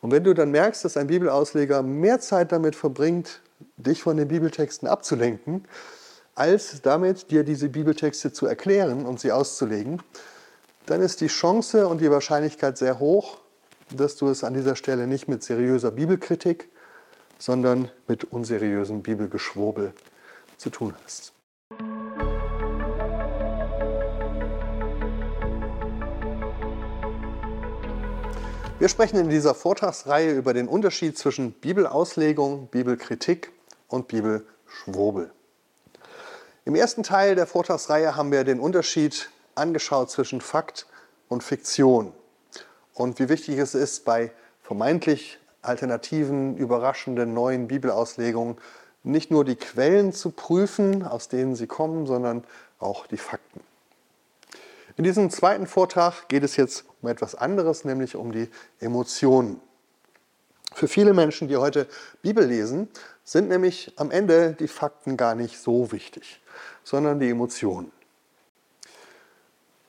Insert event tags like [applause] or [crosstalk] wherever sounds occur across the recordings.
Und wenn du dann merkst, dass ein Bibelausleger mehr Zeit damit verbringt, dich von den Bibeltexten abzulenken, als damit dir diese Bibeltexte zu erklären und sie auszulegen, dann ist die Chance und die Wahrscheinlichkeit sehr hoch, dass du es an dieser Stelle nicht mit seriöser Bibelkritik, sondern mit unseriösem Bibelgeschwurbel zu tun hast. Wir sprechen in dieser Vortragsreihe über den Unterschied zwischen Bibelauslegung, Bibelkritik und Bibelschwurbel. Im ersten Teil der Vortragsreihe haben wir den Unterschied angeschaut zwischen Fakt und Fiktion und wie wichtig es ist, bei vermeintlich alternativen, überraschenden neuen Bibelauslegungen nicht nur die Quellen zu prüfen, aus denen sie kommen, sondern auch die Fakten. In diesem zweiten Vortrag geht es jetzt um etwas anderes, nämlich um die Emotionen. Für viele Menschen, die heute Bibel lesen, sind nämlich am Ende die Fakten gar nicht so wichtig, sondern die Emotionen.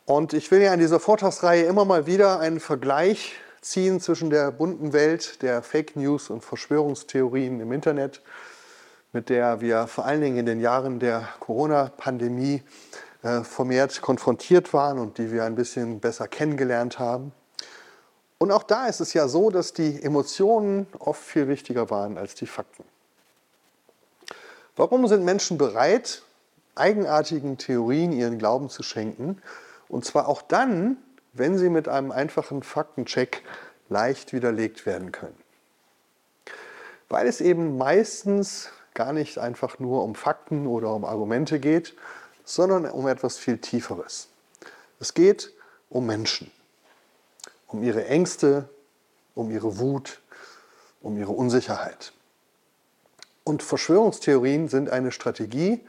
Und ich will ja in dieser Vortragsreihe immer mal wieder einen Vergleich ziehen zwischen der bunten Welt der Fake News und Verschwörungstheorien im Internet, mit der wir vor allen Dingen in den Jahren der Corona-Pandemie vermehrt konfrontiert waren und die wir ein bisschen besser kennengelernt haben. Und auch da ist es ja so, dass die Emotionen oft viel wichtiger waren als die Fakten. Warum sind Menschen bereit, eigenartigen Theorien ihren Glauben zu schenken? Und zwar auch dann, wenn sie mit einem einfachen Faktencheck leicht widerlegt werden können. Weil es eben meistens gar nicht einfach nur um Fakten oder um Argumente geht, sondern um etwas viel Tieferes. Es geht um Menschen, um ihre Ängste, um ihre Wut, um ihre Unsicherheit. Und Verschwörungstheorien sind eine Strategie,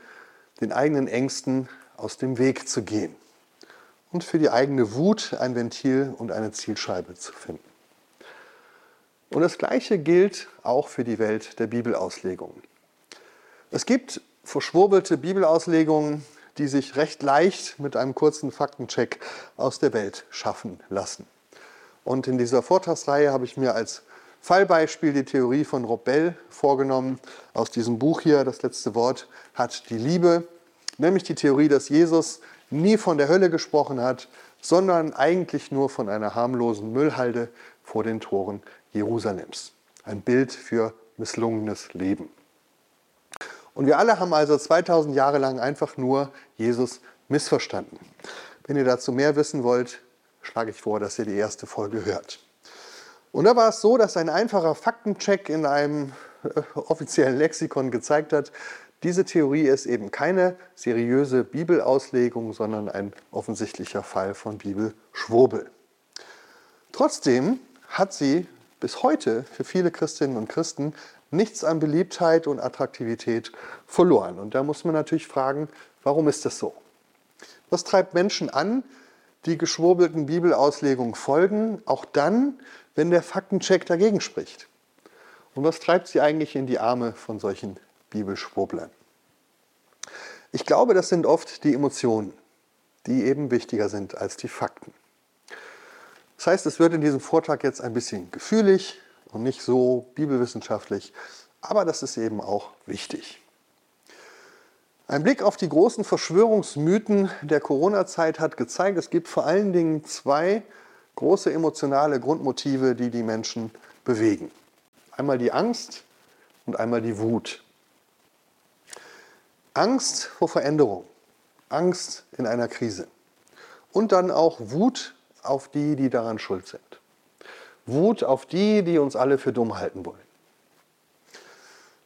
den eigenen Ängsten aus dem Weg zu gehen und für die eigene Wut ein Ventil und eine Zielscheibe zu finden. Und das Gleiche gilt auch für die Welt der Bibelauslegung. Es gibt verschwurbelte Bibelauslegungen, die sich recht leicht mit einem kurzen Faktencheck aus der Welt schaffen lassen. Und in dieser Vortragsreihe habe ich mir als Fallbeispiel die Theorie von Rob Bell vorgenommen. Aus diesem Buch hier, das letzte Wort hat die Liebe, nämlich die Theorie, dass Jesus nie von der Hölle gesprochen hat, sondern eigentlich nur von einer harmlosen Müllhalde vor den Toren Jerusalems. Ein Bild für misslungenes Leben. Und wir alle haben also 2000 Jahre lang einfach nur Jesus missverstanden. Wenn ihr dazu mehr wissen wollt, schlage ich vor, dass ihr die erste Folge hört. Und da war es so, dass ein einfacher Faktencheck in einem äh, offiziellen Lexikon gezeigt hat, diese Theorie ist eben keine seriöse Bibelauslegung, sondern ein offensichtlicher Fall von Bibelschwurbel. Trotzdem hat sie bis heute für viele Christinnen und Christen nichts an Beliebtheit und Attraktivität verloren. Und da muss man natürlich fragen, warum ist das so? Was treibt Menschen an, die geschwurbelten Bibelauslegungen folgen, auch dann, wenn der Faktencheck dagegen spricht? Und was treibt sie eigentlich in die Arme von solchen Bibelschwurblern? Ich glaube, das sind oft die Emotionen, die eben wichtiger sind als die Fakten. Das heißt, es wird in diesem Vortrag jetzt ein bisschen gefühlig, und nicht so bibelwissenschaftlich, aber das ist eben auch wichtig. Ein Blick auf die großen Verschwörungsmythen der Corona-Zeit hat gezeigt, es gibt vor allen Dingen zwei große emotionale Grundmotive, die die Menschen bewegen. Einmal die Angst und einmal die Wut. Angst vor Veränderung, Angst in einer Krise und dann auch Wut auf die, die daran schuld sind. Wut auf die, die uns alle für dumm halten wollen.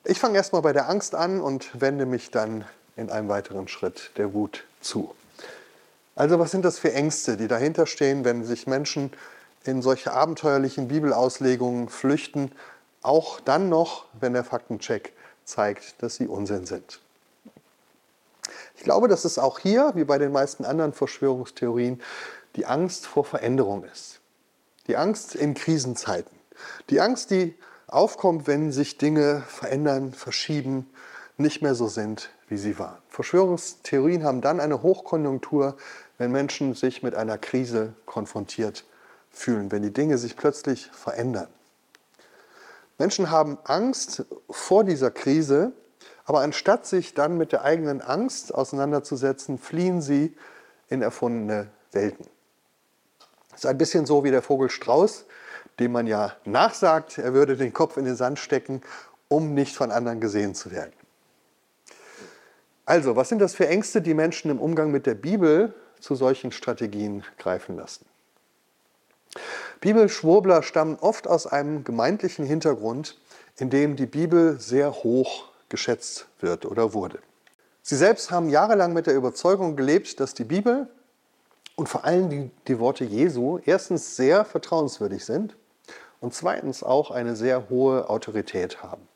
Ich fange erstmal bei der Angst an und wende mich dann in einem weiteren Schritt der Wut zu. Also was sind das für Ängste, die dahinter stehen, wenn sich Menschen in solche abenteuerlichen Bibelauslegungen flüchten, auch dann noch, wenn der Faktencheck zeigt, dass sie Unsinn sind. Ich glaube, dass es auch hier, wie bei den meisten anderen Verschwörungstheorien, die Angst vor Veränderung ist. Die Angst in Krisenzeiten. Die Angst, die aufkommt, wenn sich Dinge verändern, verschieben, nicht mehr so sind, wie sie waren. Verschwörungstheorien haben dann eine Hochkonjunktur, wenn Menschen sich mit einer Krise konfrontiert fühlen, wenn die Dinge sich plötzlich verändern. Menschen haben Angst vor dieser Krise, aber anstatt sich dann mit der eigenen Angst auseinanderzusetzen, fliehen sie in erfundene Welten. Ist ein bisschen so wie der Vogel Strauß, dem man ja nachsagt, er würde den Kopf in den Sand stecken, um nicht von anderen gesehen zu werden. Also, was sind das für Ängste, die Menschen im Umgang mit der Bibel zu solchen Strategien greifen lassen? Bibelschwurbler stammen oft aus einem gemeindlichen Hintergrund, in dem die Bibel sehr hoch geschätzt wird oder wurde. Sie selbst haben jahrelang mit der Überzeugung gelebt, dass die Bibel und vor allem die, die Worte Jesu erstens sehr vertrauenswürdig sind und zweitens auch eine sehr hohe Autorität haben.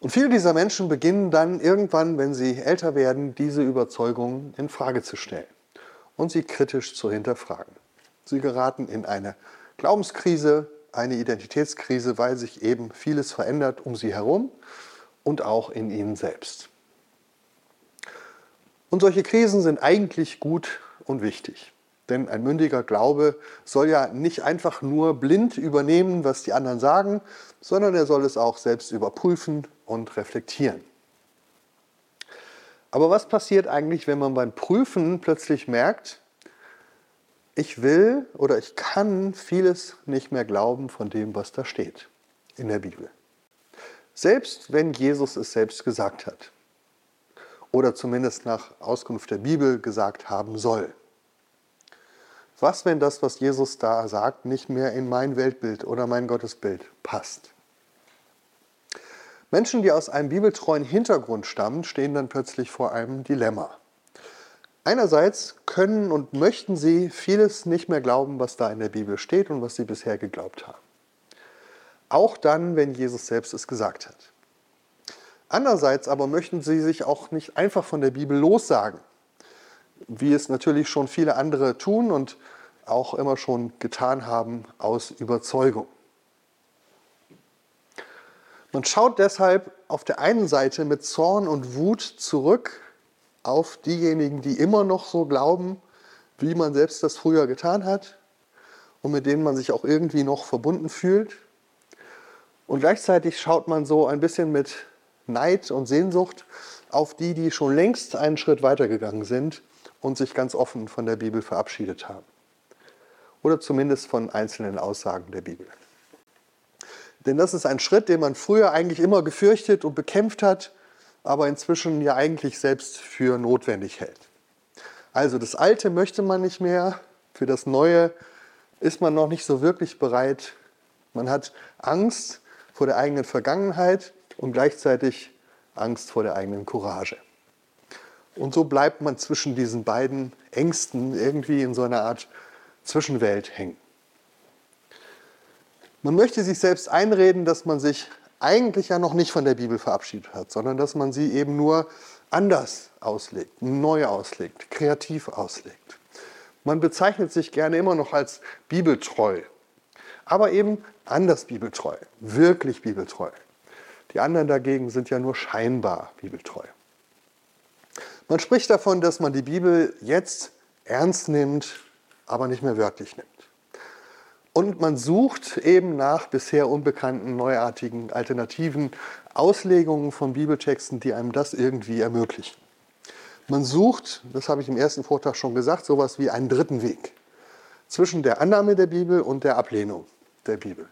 Und viele dieser Menschen beginnen dann irgendwann, wenn sie älter werden, diese Überzeugungen in Frage zu stellen und sie kritisch zu hinterfragen. Sie geraten in eine Glaubenskrise, eine Identitätskrise, weil sich eben vieles verändert um sie herum und auch in ihnen selbst. Und solche Krisen sind eigentlich gut und wichtig. Denn ein mündiger Glaube soll ja nicht einfach nur blind übernehmen, was die anderen sagen, sondern er soll es auch selbst überprüfen und reflektieren. Aber was passiert eigentlich, wenn man beim Prüfen plötzlich merkt, ich will oder ich kann vieles nicht mehr glauben von dem, was da steht in der Bibel? Selbst wenn Jesus es selbst gesagt hat oder zumindest nach Auskunft der Bibel gesagt haben soll. Was, wenn das, was Jesus da sagt, nicht mehr in mein Weltbild oder mein Gottesbild passt? Menschen, die aus einem bibeltreuen Hintergrund stammen, stehen dann plötzlich vor einem Dilemma. Einerseits können und möchten sie vieles nicht mehr glauben, was da in der Bibel steht und was sie bisher geglaubt haben. Auch dann, wenn Jesus selbst es gesagt hat. Andererseits aber möchten sie sich auch nicht einfach von der Bibel lossagen, wie es natürlich schon viele andere tun und auch immer schon getan haben aus Überzeugung. Man schaut deshalb auf der einen Seite mit Zorn und Wut zurück auf diejenigen, die immer noch so glauben, wie man selbst das früher getan hat und mit denen man sich auch irgendwie noch verbunden fühlt. Und gleichzeitig schaut man so ein bisschen mit Neid und Sehnsucht auf die, die schon längst einen Schritt weitergegangen sind und sich ganz offen von der Bibel verabschiedet haben. Oder zumindest von einzelnen Aussagen der Bibel. Denn das ist ein Schritt, den man früher eigentlich immer gefürchtet und bekämpft hat, aber inzwischen ja eigentlich selbst für notwendig hält. Also das Alte möchte man nicht mehr, für das Neue ist man noch nicht so wirklich bereit. Man hat Angst vor der eigenen Vergangenheit und gleichzeitig Angst vor der eigenen Courage. Und so bleibt man zwischen diesen beiden Ängsten irgendwie in so einer Art Zwischenwelt hängen. Man möchte sich selbst einreden, dass man sich eigentlich ja noch nicht von der Bibel verabschiedet hat, sondern dass man sie eben nur anders auslegt, neu auslegt, kreativ auslegt. Man bezeichnet sich gerne immer noch als bibeltreu, aber eben anders bibeltreu, wirklich bibeltreu. Die anderen dagegen sind ja nur scheinbar bibeltreu. Man spricht davon, dass man die Bibel jetzt ernst nimmt, aber nicht mehr wörtlich nimmt. Und man sucht eben nach bisher unbekannten, neuartigen, alternativen Auslegungen von Bibeltexten, die einem das irgendwie ermöglichen. Man sucht, das habe ich im ersten Vortrag schon gesagt, sowas wie einen dritten Weg zwischen der Annahme der Bibel und der Ablehnung der Bibel.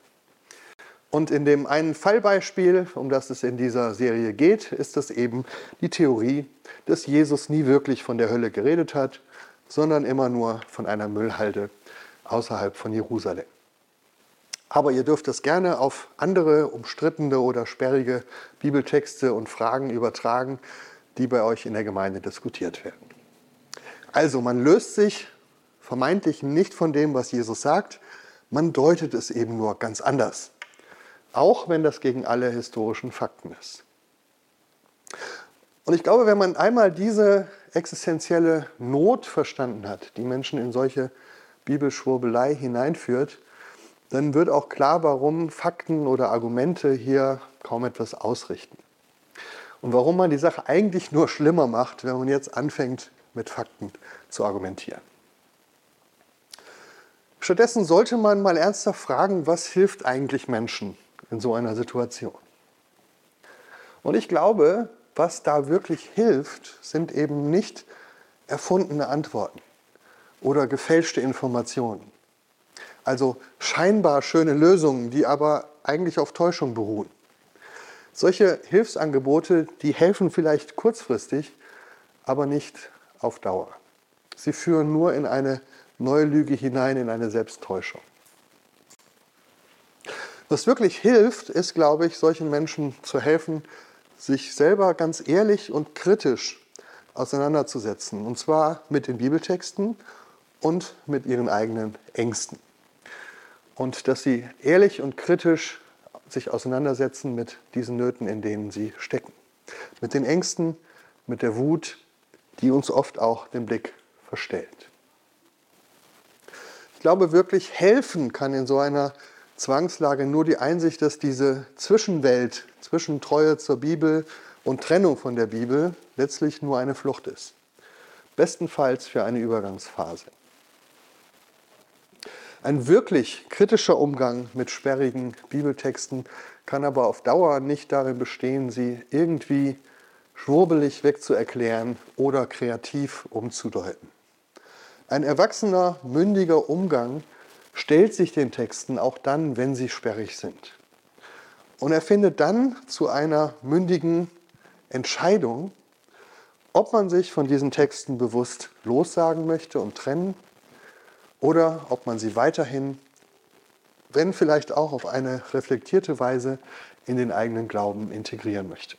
Und in dem einen Fallbeispiel, um das es in dieser Serie geht, ist das eben die Theorie, dass Jesus nie wirklich von der Hölle geredet hat, sondern immer nur von einer Müllhalde außerhalb von Jerusalem. Aber ihr dürft das gerne auf andere umstrittene oder sperrige Bibeltexte und Fragen übertragen, die bei euch in der Gemeinde diskutiert werden. Also man löst sich vermeintlich nicht von dem, was Jesus sagt, man deutet es eben nur ganz anders auch wenn das gegen alle historischen Fakten ist. Und ich glaube, wenn man einmal diese existenzielle Not verstanden hat, die Menschen in solche Bibelschwurbelei hineinführt, dann wird auch klar, warum Fakten oder Argumente hier kaum etwas ausrichten. Und warum man die Sache eigentlich nur schlimmer macht, wenn man jetzt anfängt, mit Fakten zu argumentieren. Stattdessen sollte man mal ernsthaft fragen, was hilft eigentlich Menschen in so einer Situation. Und ich glaube, was da wirklich hilft, sind eben nicht erfundene Antworten oder gefälschte Informationen. Also scheinbar schöne Lösungen, die aber eigentlich auf Täuschung beruhen. Solche Hilfsangebote, die helfen vielleicht kurzfristig, aber nicht auf Dauer. Sie führen nur in eine neue Lüge hinein, in eine Selbsttäuschung. Was wirklich hilft, ist, glaube ich, solchen Menschen zu helfen, sich selber ganz ehrlich und kritisch auseinanderzusetzen. Und zwar mit den Bibeltexten und mit ihren eigenen Ängsten. Und dass sie ehrlich und kritisch sich auseinandersetzen mit diesen Nöten, in denen sie stecken. Mit den Ängsten, mit der Wut, die uns oft auch den Blick verstellt. Ich glaube wirklich, helfen kann in so einer Zwangslage nur die Einsicht, dass diese Zwischenwelt zwischen Treue zur Bibel und Trennung von der Bibel letztlich nur eine Flucht ist. Bestenfalls für eine Übergangsphase. Ein wirklich kritischer Umgang mit sperrigen Bibeltexten kann aber auf Dauer nicht darin bestehen, sie irgendwie schwurbelig wegzuerklären oder kreativ umzudeuten. Ein erwachsener, mündiger Umgang stellt sich den Texten auch dann, wenn sie sperrig sind. Und er findet dann zu einer mündigen Entscheidung, ob man sich von diesen Texten bewusst lossagen möchte und trennen oder ob man sie weiterhin, wenn vielleicht auch auf eine reflektierte Weise, in den eigenen Glauben integrieren möchte.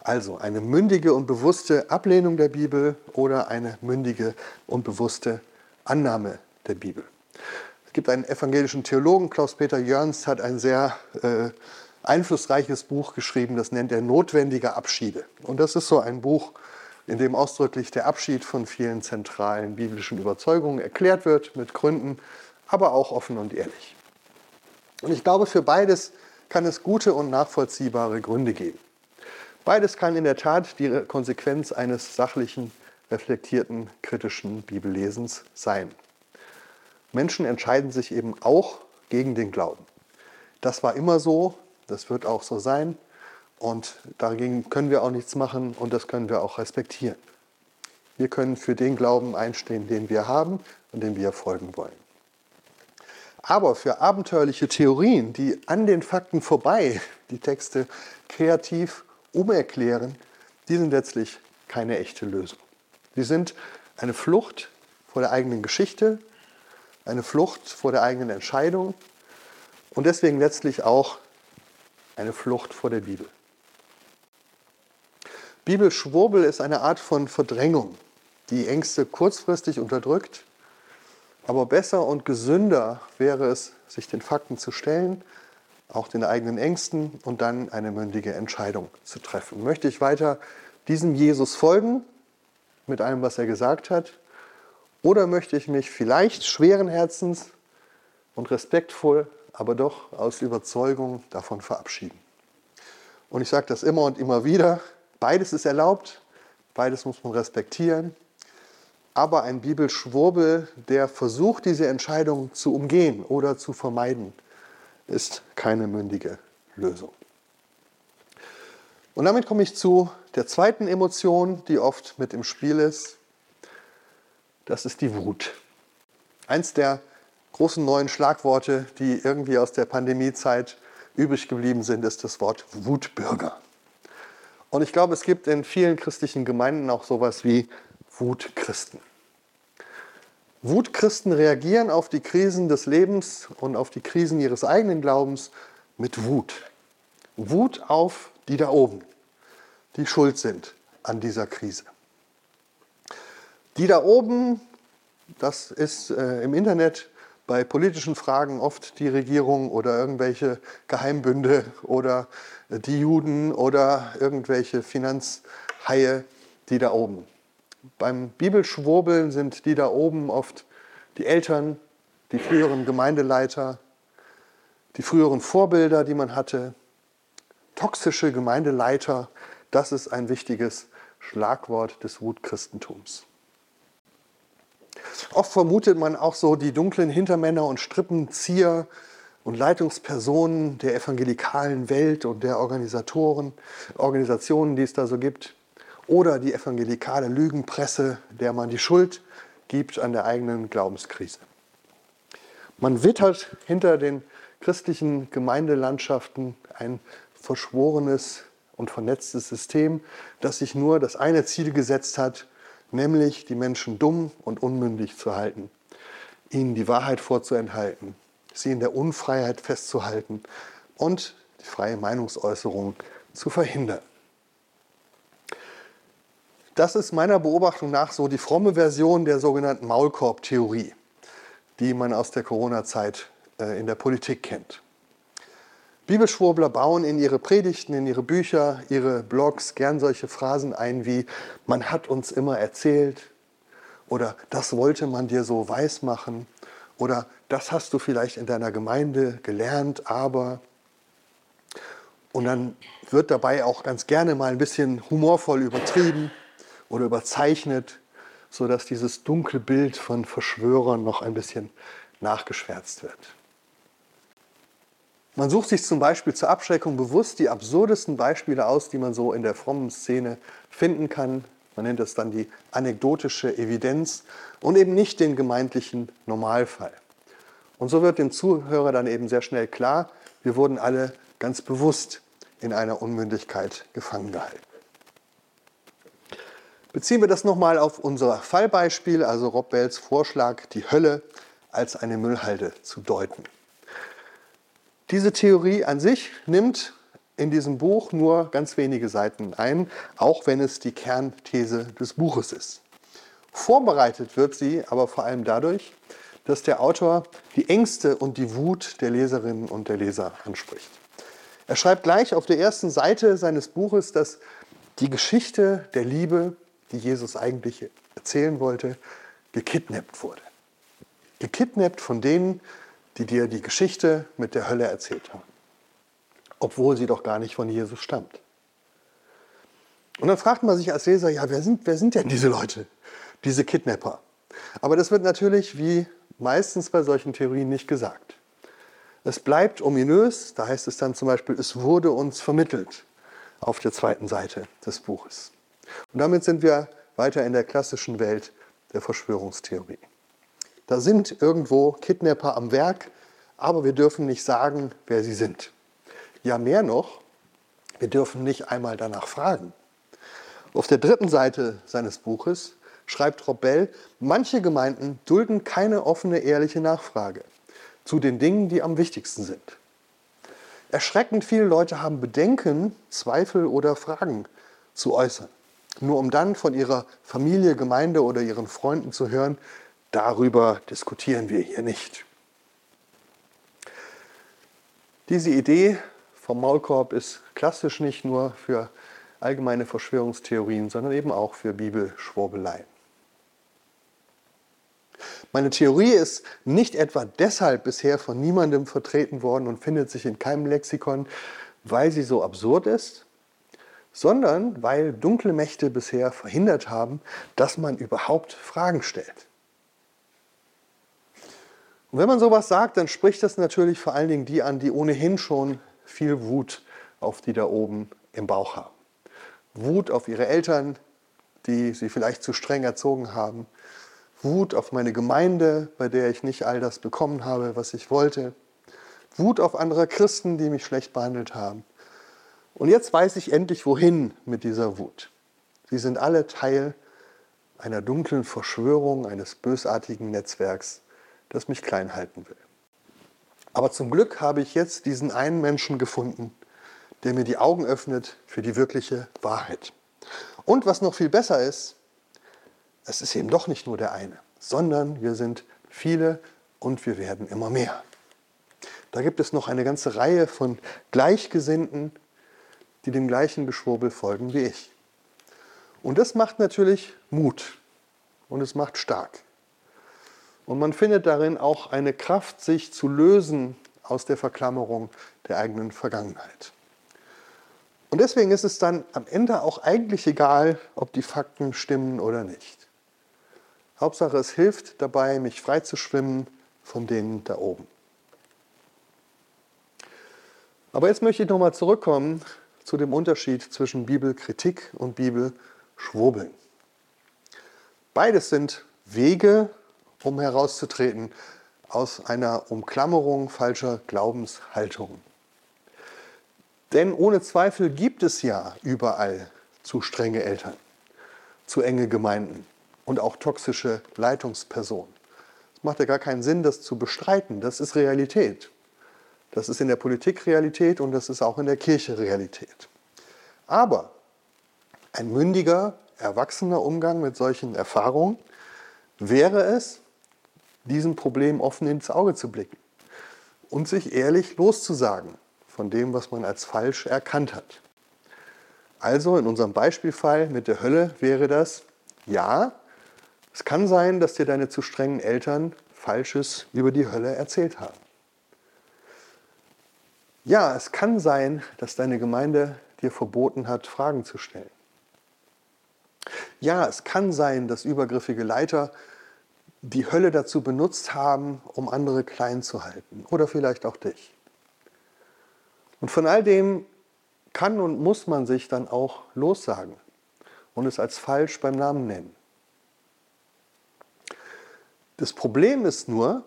Also eine mündige und bewusste Ablehnung der Bibel oder eine mündige und bewusste Annahme der Bibel. Es gibt einen evangelischen Theologen, Klaus-Peter Jörns, hat ein sehr äh, einflussreiches Buch geschrieben, das nennt er Notwendige Abschiede. Und das ist so ein Buch, in dem ausdrücklich der Abschied von vielen zentralen biblischen Überzeugungen erklärt wird, mit Gründen, aber auch offen und ehrlich. Und ich glaube, für beides kann es gute und nachvollziehbare Gründe geben. Beides kann in der Tat die Konsequenz eines sachlichen, reflektierten, kritischen Bibellesens sein. Menschen entscheiden sich eben auch gegen den Glauben. Das war immer so, das wird auch so sein. Und dagegen können wir auch nichts machen und das können wir auch respektieren. Wir können für den Glauben einstehen, den wir haben und dem wir folgen wollen. Aber für abenteuerliche Theorien, die an den Fakten vorbei [laughs] die Texte kreativ umerklären, die sind letztlich keine echte Lösung. Sie sind eine Flucht vor der eigenen Geschichte, eine Flucht vor der eigenen Entscheidung und deswegen letztlich auch eine Flucht vor der Bibel. Bibelschwurbel ist eine Art von Verdrängung, die Ängste kurzfristig unterdrückt. Aber besser und gesünder wäre es, sich den Fakten zu stellen, auch den eigenen Ängsten und dann eine mündige Entscheidung zu treffen. Möchte ich weiter diesem Jesus folgen mit allem, was er gesagt hat? Oder möchte ich mich vielleicht schweren Herzens und respektvoll, aber doch aus Überzeugung davon verabschieden? Und ich sage das immer und immer wieder, Beides ist erlaubt, beides muss man respektieren. Aber ein Bibelschwurbel, der versucht, diese Entscheidung zu umgehen oder zu vermeiden, ist keine mündige Lösung. Und damit komme ich zu der zweiten Emotion, die oft mit im Spiel ist. Das ist die Wut. Eins der großen neuen Schlagworte, die irgendwie aus der Pandemiezeit übrig geblieben sind, ist das Wort Wutbürger. Und ich glaube, es gibt in vielen christlichen Gemeinden auch sowas wie Wutchristen. Wutchristen reagieren auf die Krisen des Lebens und auf die Krisen ihres eigenen Glaubens mit Wut. Wut auf die da oben, die schuld sind an dieser Krise. Die da oben, das ist äh, im Internet bei politischen Fragen oft die Regierung oder irgendwelche Geheimbünde oder die Juden oder irgendwelche Finanzhaie, die da oben. Beim Bibelschwurbeln sind die da oben oft die Eltern, die früheren Gemeindeleiter, die früheren Vorbilder, die man hatte, toxische Gemeindeleiter. Das ist ein wichtiges Schlagwort des Wutchristentums. Oft vermutet man auch so die dunklen Hintermänner und Strippenzieher und Leitungspersonen der evangelikalen Welt und der Organisatoren, Organisationen, die es da so gibt, oder die evangelikale Lügenpresse, der man die Schuld gibt an der eigenen Glaubenskrise. Man wittert hinter den christlichen Gemeindelandschaften ein verschworenes und vernetztes System, das sich nur das eine Ziel gesetzt hat, nämlich die Menschen dumm und unmündig zu halten, ihnen die Wahrheit vorzuenthalten sie in der Unfreiheit festzuhalten und die freie Meinungsäußerung zu verhindern. Das ist meiner Beobachtung nach so die fromme Version der sogenannten Maulkorb-Theorie, die man aus der Corona-Zeit äh, in der Politik kennt. Bibelschwurbler bauen in ihre Predigten, in ihre Bücher, ihre Blogs gern solche Phrasen ein wie man hat uns immer erzählt oder das wollte man dir so weismachen oder das hast du vielleicht in deiner Gemeinde gelernt, aber... Und dann wird dabei auch ganz gerne mal ein bisschen humorvoll übertrieben oder überzeichnet, sodass dieses dunkle Bild von Verschwörern noch ein bisschen nachgeschwärzt wird. Man sucht sich zum Beispiel zur Abschreckung bewusst die absurdesten Beispiele aus, die man so in der frommen Szene finden kann. Man nennt das dann die anekdotische Evidenz und eben nicht den gemeindlichen Normalfall. Und so wird dem Zuhörer dann eben sehr schnell klar, wir wurden alle ganz bewusst in einer Unmündigkeit gefangen gehalten. Beziehen wir das nochmal auf unser Fallbeispiel, also Rob Bells Vorschlag, die Hölle als eine Müllhalde zu deuten. Diese Theorie an sich nimmt in diesem Buch nur ganz wenige Seiten ein, auch wenn es die Kernthese des Buches ist. Vorbereitet wird sie aber vor allem dadurch, dass der Autor die Ängste und die Wut der Leserinnen und der Leser anspricht. Er schreibt gleich auf der ersten Seite seines Buches, dass die Geschichte der Liebe, die Jesus eigentlich erzählen wollte, gekidnappt wurde. Gekidnappt von denen, die dir die Geschichte mit der Hölle erzählt haben, obwohl sie doch gar nicht von Jesus stammt. Und dann fragt man sich als Leser, ja, wer sind, wer sind denn diese Leute, diese Kidnapper? Aber das wird natürlich, wie meistens bei solchen Theorien nicht gesagt. Es bleibt ominös, da heißt es dann zum Beispiel, es wurde uns vermittelt auf der zweiten Seite des Buches. Und damit sind wir weiter in der klassischen Welt der Verschwörungstheorie. Da sind irgendwo Kidnapper am Werk, aber wir dürfen nicht sagen, wer sie sind. Ja, mehr noch, wir dürfen nicht einmal danach fragen. Auf der dritten Seite seines Buches schreibt Robel, manche Gemeinden dulden keine offene, ehrliche Nachfrage zu den Dingen, die am wichtigsten sind. Erschreckend viele Leute haben Bedenken, Zweifel oder Fragen zu äußern, nur um dann von ihrer Familie, Gemeinde oder ihren Freunden zu hören, darüber diskutieren wir hier nicht. Diese Idee vom Maulkorb ist klassisch nicht nur für allgemeine Verschwörungstheorien, sondern eben auch für Bibelschwurbeleien. Meine Theorie ist nicht etwa deshalb bisher von niemandem vertreten worden und findet sich in keinem Lexikon, weil sie so absurd ist, sondern weil dunkle Mächte bisher verhindert haben, dass man überhaupt Fragen stellt. Und wenn man sowas sagt, dann spricht das natürlich vor allen Dingen die an, die ohnehin schon viel Wut auf die da oben im Bauch haben. Wut auf ihre Eltern, die sie vielleicht zu streng erzogen haben. Wut auf meine Gemeinde, bei der ich nicht all das bekommen habe, was ich wollte. Wut auf andere Christen, die mich schlecht behandelt haben. Und jetzt weiß ich endlich, wohin mit dieser Wut. Sie sind alle Teil einer dunklen Verschwörung, eines bösartigen Netzwerks, das mich klein halten will. Aber zum Glück habe ich jetzt diesen einen Menschen gefunden, der mir die Augen öffnet für die wirkliche Wahrheit. Und was noch viel besser ist, es ist eben doch nicht nur der eine, sondern wir sind viele und wir werden immer mehr. Da gibt es noch eine ganze Reihe von Gleichgesinnten, die dem gleichen Geschwurbel folgen wie ich. Und das macht natürlich Mut und es macht stark. Und man findet darin auch eine Kraft, sich zu lösen aus der Verklammerung der eigenen Vergangenheit. Und deswegen ist es dann am Ende auch eigentlich egal, ob die Fakten stimmen oder nicht. Hauptsache, es hilft dabei, mich frei zu schwimmen von denen da oben. Aber jetzt möchte ich nochmal zurückkommen zu dem Unterschied zwischen Bibelkritik und Bibelschwurbeln. Beides sind Wege, um herauszutreten aus einer Umklammerung falscher Glaubenshaltungen. Denn ohne Zweifel gibt es ja überall zu strenge Eltern, zu enge Gemeinden und auch toxische Leitungspersonen. Es macht ja gar keinen Sinn, das zu bestreiten. Das ist Realität. Das ist in der Politik Realität und das ist auch in der Kirche Realität. Aber ein mündiger, erwachsener Umgang mit solchen Erfahrungen wäre es, diesem Problem offen ins Auge zu blicken und sich ehrlich loszusagen von dem, was man als falsch erkannt hat. Also in unserem Beispielfall mit der Hölle wäre das, ja, es kann sein, dass dir deine zu strengen Eltern Falsches über die Hölle erzählt haben. Ja, es kann sein, dass deine Gemeinde dir verboten hat, Fragen zu stellen. Ja, es kann sein, dass übergriffige Leiter die Hölle dazu benutzt haben, um andere klein zu halten. Oder vielleicht auch dich. Und von all dem kann und muss man sich dann auch lossagen und es als falsch beim Namen nennen. Das Problem ist nur,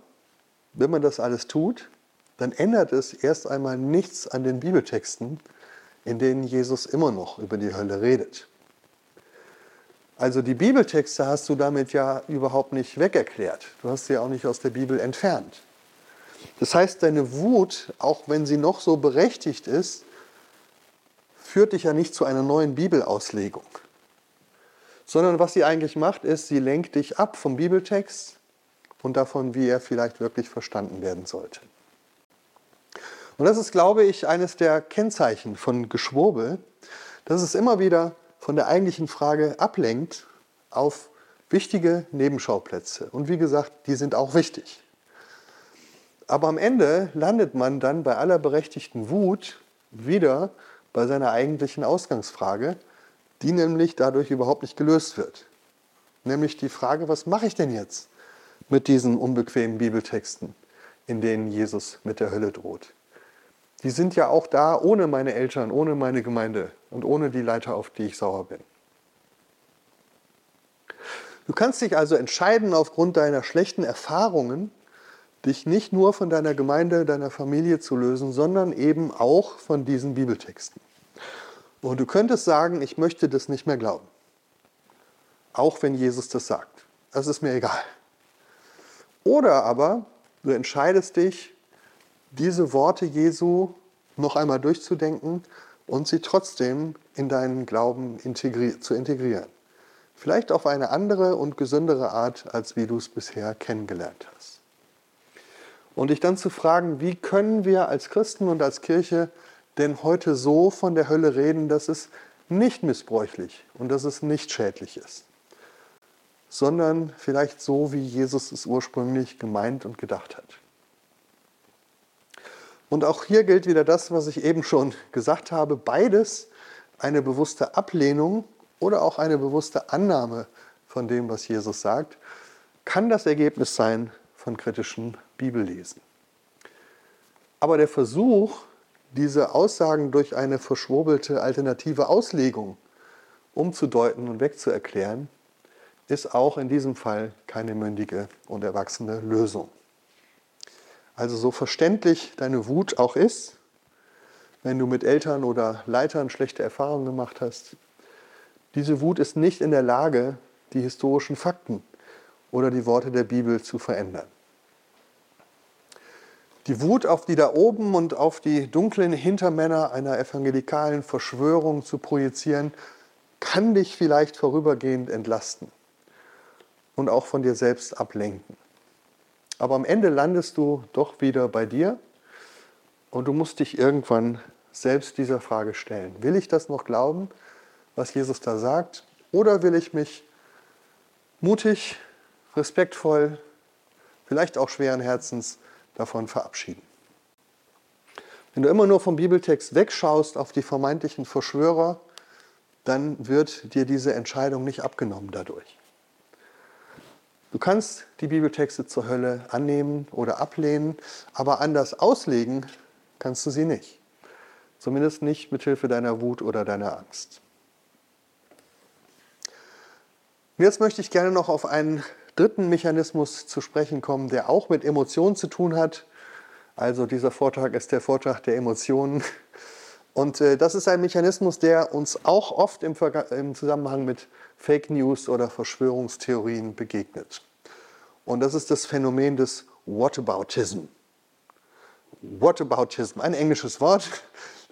wenn man das alles tut, dann ändert es erst einmal nichts an den Bibeltexten, in denen Jesus immer noch über die Hölle redet. Also die Bibeltexte hast du damit ja überhaupt nicht wegerklärt. Du hast sie auch nicht aus der Bibel entfernt. Das heißt, deine Wut, auch wenn sie noch so berechtigt ist, führt dich ja nicht zu einer neuen Bibelauslegung. Sondern was sie eigentlich macht, ist, sie lenkt dich ab vom Bibeltext und davon, wie er vielleicht wirklich verstanden werden sollte. Und das ist, glaube ich, eines der Kennzeichen von Geschwurbel, dass es immer wieder von der eigentlichen Frage ablenkt auf wichtige Nebenschauplätze. Und wie gesagt, die sind auch wichtig. Aber am Ende landet man dann bei aller berechtigten Wut wieder bei seiner eigentlichen Ausgangsfrage, die nämlich dadurch überhaupt nicht gelöst wird. Nämlich die Frage, was mache ich denn jetzt mit diesen unbequemen Bibeltexten, in denen Jesus mit der Hölle droht? Die sind ja auch da ohne meine Eltern, ohne meine Gemeinde und ohne die Leiter, auf die ich sauer bin. Du kannst dich also entscheiden, aufgrund deiner schlechten Erfahrungen, dich nicht nur von deiner Gemeinde, deiner Familie zu lösen, sondern eben auch von diesen Bibeltexten. Und du könntest sagen, ich möchte das nicht mehr glauben. Auch wenn Jesus das sagt. Das ist mir egal. Oder aber du entscheidest dich, diese Worte Jesu noch einmal durchzudenken und sie trotzdem in deinen Glauben integri zu integrieren. Vielleicht auf eine andere und gesündere Art, als wie du es bisher kennengelernt hast. Und dich dann zu fragen, wie können wir als Christen und als Kirche denn heute so von der Hölle reden, dass es nicht missbräuchlich und dass es nicht schädlich ist, sondern vielleicht so, wie Jesus es ursprünglich gemeint und gedacht hat. Und auch hier gilt wieder das, was ich eben schon gesagt habe. Beides eine bewusste Ablehnung oder auch eine bewusste Annahme von dem, was Jesus sagt, kann das Ergebnis sein von kritischen Bibellesen. Aber der Versuch, diese Aussagen durch eine verschwurbelte alternative Auslegung umzudeuten und wegzuerklären, ist auch in diesem Fall keine mündige und erwachsene Lösung. Also so verständlich deine Wut auch ist, wenn du mit Eltern oder Leitern schlechte Erfahrungen gemacht hast, diese Wut ist nicht in der Lage, die historischen Fakten oder die Worte der Bibel zu verändern. Die Wut auf die da oben und auf die dunklen Hintermänner einer evangelikalen Verschwörung zu projizieren, kann dich vielleicht vorübergehend entlasten und auch von dir selbst ablenken. Aber am Ende landest du doch wieder bei dir und du musst dich irgendwann selbst dieser Frage stellen. Will ich das noch glauben, was Jesus da sagt? Oder will ich mich mutig, respektvoll, vielleicht auch schweren Herzens davon verabschieden? Wenn du immer nur vom Bibeltext wegschaust auf die vermeintlichen Verschwörer, dann wird dir diese Entscheidung nicht abgenommen dadurch. Du kannst die Bibeltexte zur Hölle annehmen oder ablehnen, aber anders auslegen kannst du sie nicht. Zumindest nicht mit Hilfe deiner Wut oder deiner Angst. Jetzt möchte ich gerne noch auf einen dritten Mechanismus zu sprechen kommen, der auch mit Emotionen zu tun hat. Also dieser Vortrag ist der Vortrag der Emotionen. Und äh, das ist ein Mechanismus, der uns auch oft im, im Zusammenhang mit Fake News oder Verschwörungstheorien begegnet. Und das ist das Phänomen des Whataboutism. Whataboutism, ein englisches Wort.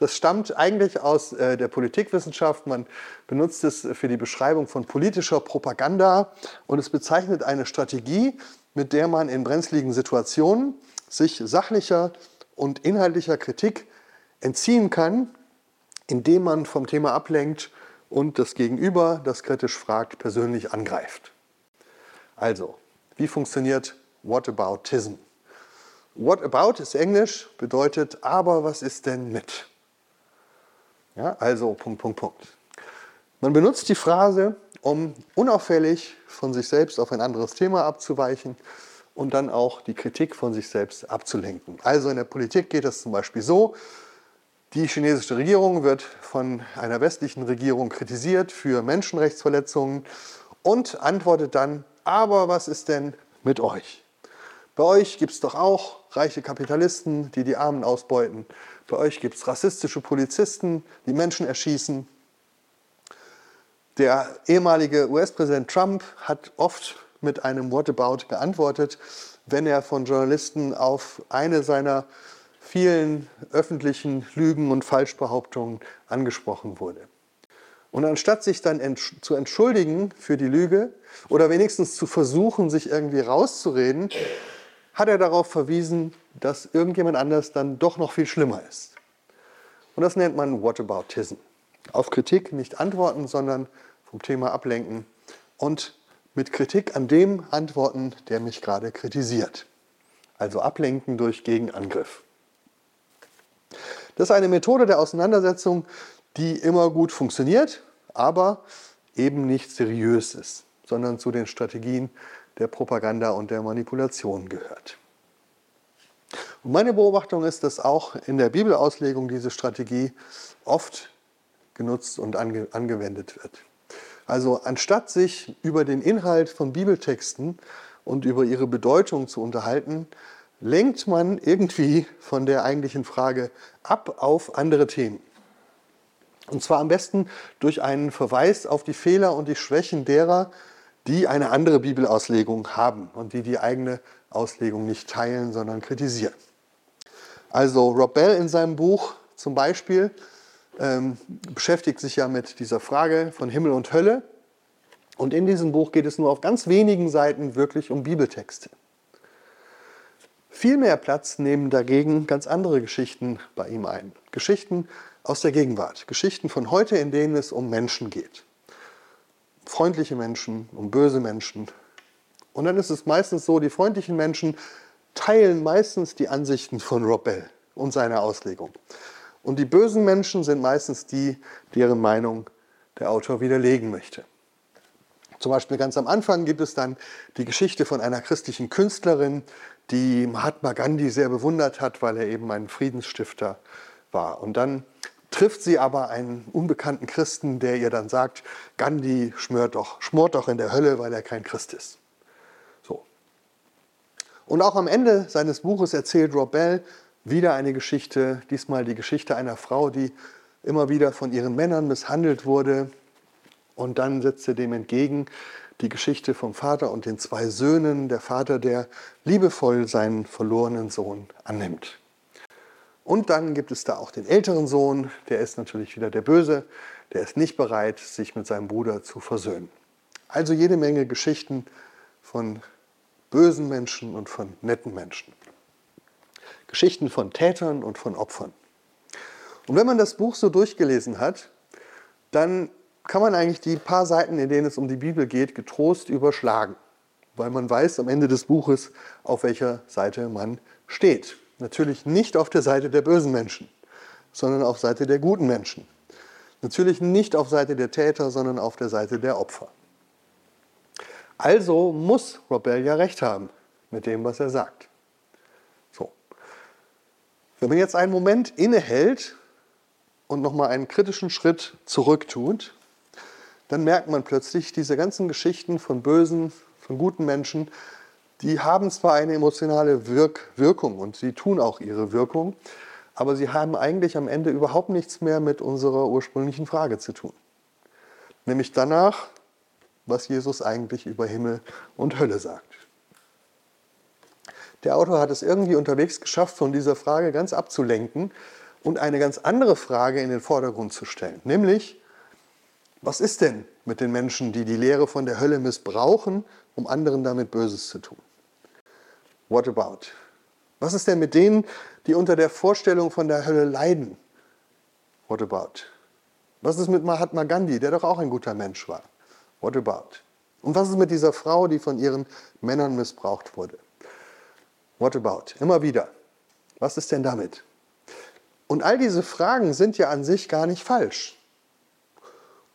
Das stammt eigentlich aus äh, der Politikwissenschaft. Man benutzt es für die Beschreibung von politischer Propaganda und es bezeichnet eine Strategie, mit der man in brenzligen Situationen sich sachlicher und inhaltlicher Kritik entziehen kann, indem man vom Thema ablenkt und das Gegenüber, das kritisch fragt, persönlich angreift. Also, wie funktioniert Whataboutism? What about ist Englisch, bedeutet aber was ist denn mit? Ja, also Punkt, Punkt, Punkt. Man benutzt die Phrase, um unauffällig von sich selbst auf ein anderes Thema abzuweichen und dann auch die Kritik von sich selbst abzulenken. Also in der Politik geht es zum Beispiel so, die chinesische Regierung wird von einer westlichen Regierung kritisiert für Menschenrechtsverletzungen und antwortet dann, aber was ist denn mit euch? Bei euch gibt es doch auch reiche Kapitalisten, die die Armen ausbeuten. Bei euch gibt es rassistische Polizisten, die Menschen erschießen. Der ehemalige US-Präsident Trump hat oft mit einem Whatabout geantwortet, wenn er von Journalisten auf eine seiner vielen öffentlichen Lügen und Falschbehauptungen angesprochen wurde. Und anstatt sich dann entsch zu entschuldigen für die Lüge oder wenigstens zu versuchen, sich irgendwie rauszureden, hat er darauf verwiesen, dass irgendjemand anders dann doch noch viel schlimmer ist. Und das nennt man Whataboutism. Auf Kritik nicht antworten, sondern vom Thema ablenken und mit Kritik an dem antworten, der mich gerade kritisiert. Also ablenken durch Gegenangriff. Das ist eine Methode der Auseinandersetzung, die immer gut funktioniert, aber eben nicht seriös ist, sondern zu den Strategien der Propaganda und der Manipulation gehört. Und meine Beobachtung ist, dass auch in der Bibelauslegung diese Strategie oft genutzt und ange angewendet wird. Also anstatt sich über den Inhalt von Bibeltexten und über ihre Bedeutung zu unterhalten, lenkt man irgendwie von der eigentlichen Frage ab auf andere Themen. Und zwar am besten durch einen Verweis auf die Fehler und die Schwächen derer, die eine andere Bibelauslegung haben und die die eigene Auslegung nicht teilen, sondern kritisieren. Also Rob Bell in seinem Buch zum Beispiel ähm, beschäftigt sich ja mit dieser Frage von Himmel und Hölle. Und in diesem Buch geht es nur auf ganz wenigen Seiten wirklich um Bibeltexte. Viel mehr Platz nehmen dagegen ganz andere Geschichten bei ihm ein. Geschichten aus der Gegenwart, Geschichten von heute, in denen es um Menschen geht. Freundliche Menschen, um böse Menschen. Und dann ist es meistens so, die freundlichen Menschen teilen meistens die Ansichten von Rob Bell und seiner Auslegung. Und die bösen Menschen sind meistens die, deren Meinung der Autor widerlegen möchte. Zum Beispiel ganz am Anfang gibt es dann die Geschichte von einer christlichen Künstlerin, die Mahatma Gandhi sehr bewundert hat, weil er eben ein Friedensstifter war. Und dann trifft sie aber einen unbekannten Christen, der ihr dann sagt, Gandhi schmort doch, schmort doch in der Hölle, weil er kein Christ ist. So. Und auch am Ende seines Buches erzählt Rob Bell wieder eine Geschichte, diesmal die Geschichte einer Frau, die immer wieder von ihren Männern misshandelt wurde. Und dann setzt er dem entgegen die Geschichte vom Vater und den zwei Söhnen, der Vater, der liebevoll seinen verlorenen Sohn annimmt. Und dann gibt es da auch den älteren Sohn, der ist natürlich wieder der Böse, der ist nicht bereit, sich mit seinem Bruder zu versöhnen. Also jede Menge Geschichten von bösen Menschen und von netten Menschen. Geschichten von Tätern und von Opfern. Und wenn man das Buch so durchgelesen hat, dann kann man eigentlich die paar Seiten, in denen es um die Bibel geht, getrost überschlagen, weil man weiß am Ende des Buches, auf welcher Seite man steht. Natürlich nicht auf der Seite der bösen Menschen, sondern auf Seite der guten Menschen. Natürlich nicht auf Seite der Täter, sondern auf der Seite der Opfer. Also muss Robel ja recht haben mit dem, was er sagt. So. Wenn man jetzt einen Moment innehält und nochmal einen kritischen Schritt zurück tut, dann merkt man plötzlich, diese ganzen Geschichten von bösen, von guten Menschen, die haben zwar eine emotionale Wirk Wirkung und sie tun auch ihre Wirkung, aber sie haben eigentlich am Ende überhaupt nichts mehr mit unserer ursprünglichen Frage zu tun. Nämlich danach, was Jesus eigentlich über Himmel und Hölle sagt. Der Autor hat es irgendwie unterwegs geschafft, von dieser Frage ganz abzulenken und eine ganz andere Frage in den Vordergrund zu stellen. Nämlich, was ist denn mit den Menschen, die die Lehre von der Hölle missbrauchen, um anderen damit Böses zu tun? What about? Was ist denn mit denen, die unter der Vorstellung von der Hölle leiden? What about? Was ist mit Mahatma Gandhi, der doch auch ein guter Mensch war? What about? Und was ist mit dieser Frau, die von ihren Männern missbraucht wurde? What about? Immer wieder. Was ist denn damit? Und all diese Fragen sind ja an sich gar nicht falsch.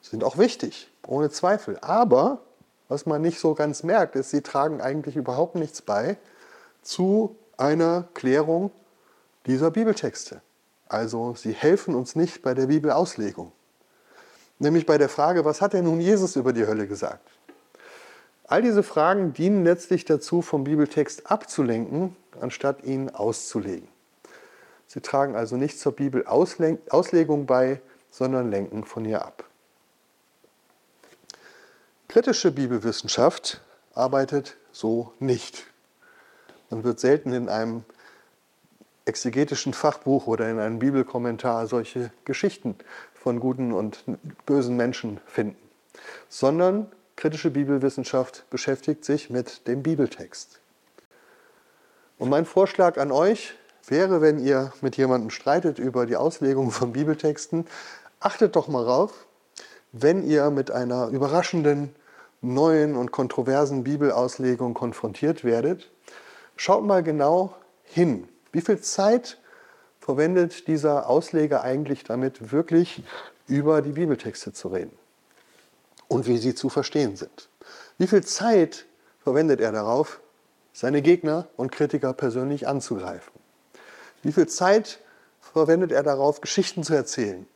Sind auch wichtig, ohne Zweifel. Aber was man nicht so ganz merkt, ist, sie tragen eigentlich überhaupt nichts bei zu einer Klärung dieser Bibeltexte. Also sie helfen uns nicht bei der Bibelauslegung. Nämlich bei der Frage, was hat denn nun Jesus über die Hölle gesagt? All diese Fragen dienen letztlich dazu, vom Bibeltext abzulenken, anstatt ihn auszulegen. Sie tragen also nicht zur Bibelauslegung bei, sondern lenken von ihr ab. Kritische Bibelwissenschaft arbeitet so nicht. Man wird selten in einem exegetischen Fachbuch oder in einem Bibelkommentar solche Geschichten von guten und bösen Menschen finden, sondern kritische Bibelwissenschaft beschäftigt sich mit dem Bibeltext. Und mein Vorschlag an euch wäre, wenn ihr mit jemandem streitet über die Auslegung von Bibeltexten, achtet doch mal drauf, wenn ihr mit einer überraschenden, neuen und kontroversen Bibelauslegung konfrontiert werdet, schaut mal genau hin. Wie viel Zeit verwendet dieser Ausleger eigentlich damit, wirklich über die Bibeltexte zu reden? und wie sie zu verstehen sind. Wie viel Zeit verwendet er darauf, seine Gegner und Kritiker persönlich anzugreifen? Wie viel Zeit verwendet er darauf, Geschichten zu erzählen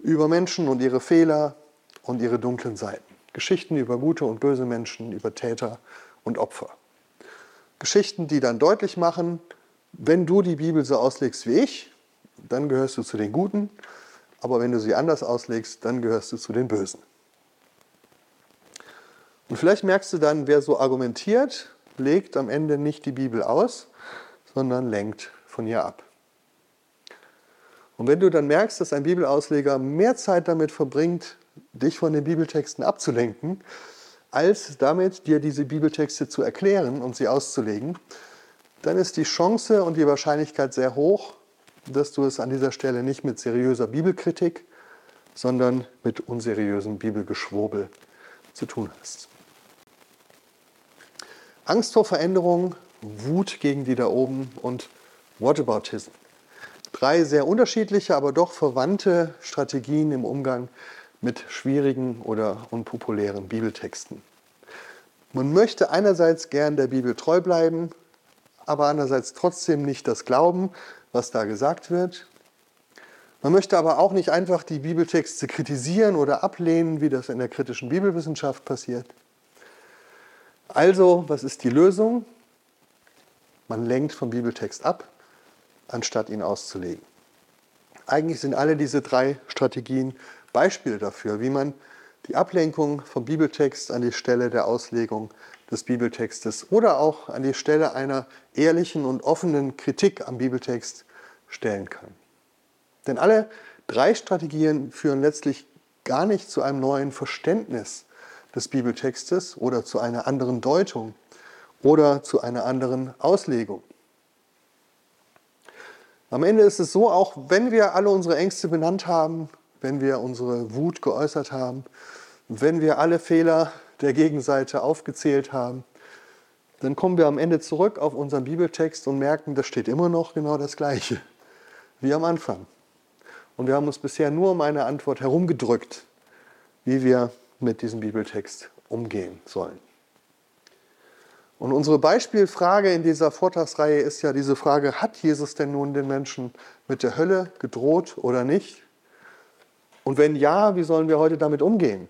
über Menschen und ihre Fehler und ihre dunklen Seiten? Geschichten über gute und böse Menschen, über Täter und Opfer. Geschichten, die dann deutlich machen, wenn du die Bibel so auslegst wie ich, dann gehörst du zu den Guten, aber wenn du sie anders auslegst, dann gehörst du zu den Bösen. Und vielleicht merkst du dann, wer so argumentiert, legt am Ende nicht die Bibel aus, sondern lenkt von ihr ab. Und wenn du dann merkst, dass ein Bibelausleger mehr Zeit damit verbringt, dich von den Bibeltexten abzulenken, als damit dir diese Bibeltexte zu erklären und sie auszulegen, dann ist die Chance und die Wahrscheinlichkeit sehr hoch, dass du es an dieser Stelle nicht mit seriöser Bibelkritik, sondern mit unseriösem Bibelgeschwurbel zu tun hast. Angst vor Veränderung, Wut gegen die da oben und Whataboutism. Drei sehr unterschiedliche, aber doch verwandte Strategien im Umgang mit schwierigen oder unpopulären Bibeltexten. Man möchte einerseits gern der Bibel treu bleiben, aber andererseits trotzdem nicht das glauben, was da gesagt wird. Man möchte aber auch nicht einfach die Bibeltexte kritisieren oder ablehnen, wie das in der kritischen Bibelwissenschaft passiert. Also, was ist die Lösung? Man lenkt vom Bibeltext ab, anstatt ihn auszulegen. Eigentlich sind alle diese drei Strategien Beispiele dafür, wie man die Ablenkung vom Bibeltext an die Stelle der Auslegung des Bibeltextes oder auch an die Stelle einer ehrlichen und offenen Kritik am Bibeltext stellen kann. Denn alle drei Strategien führen letztlich gar nicht zu einem neuen Verständnis des Bibeltextes oder zu einer anderen Deutung oder zu einer anderen Auslegung. Am Ende ist es so, auch wenn wir alle unsere Ängste benannt haben, wenn wir unsere Wut geäußert haben, wenn wir alle Fehler der Gegenseite aufgezählt haben, dann kommen wir am Ende zurück auf unseren Bibeltext und merken, da steht immer noch genau das Gleiche [laughs] wie am Anfang. Und wir haben uns bisher nur um eine Antwort herumgedrückt, wie wir mit diesem Bibeltext umgehen sollen. Und unsere Beispielfrage in dieser Vortragsreihe ist ja diese Frage, hat Jesus denn nun den Menschen mit der Hölle gedroht oder nicht? Und wenn ja, wie sollen wir heute damit umgehen?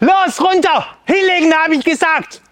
Los, runter! Hinlegen, habe ich gesagt!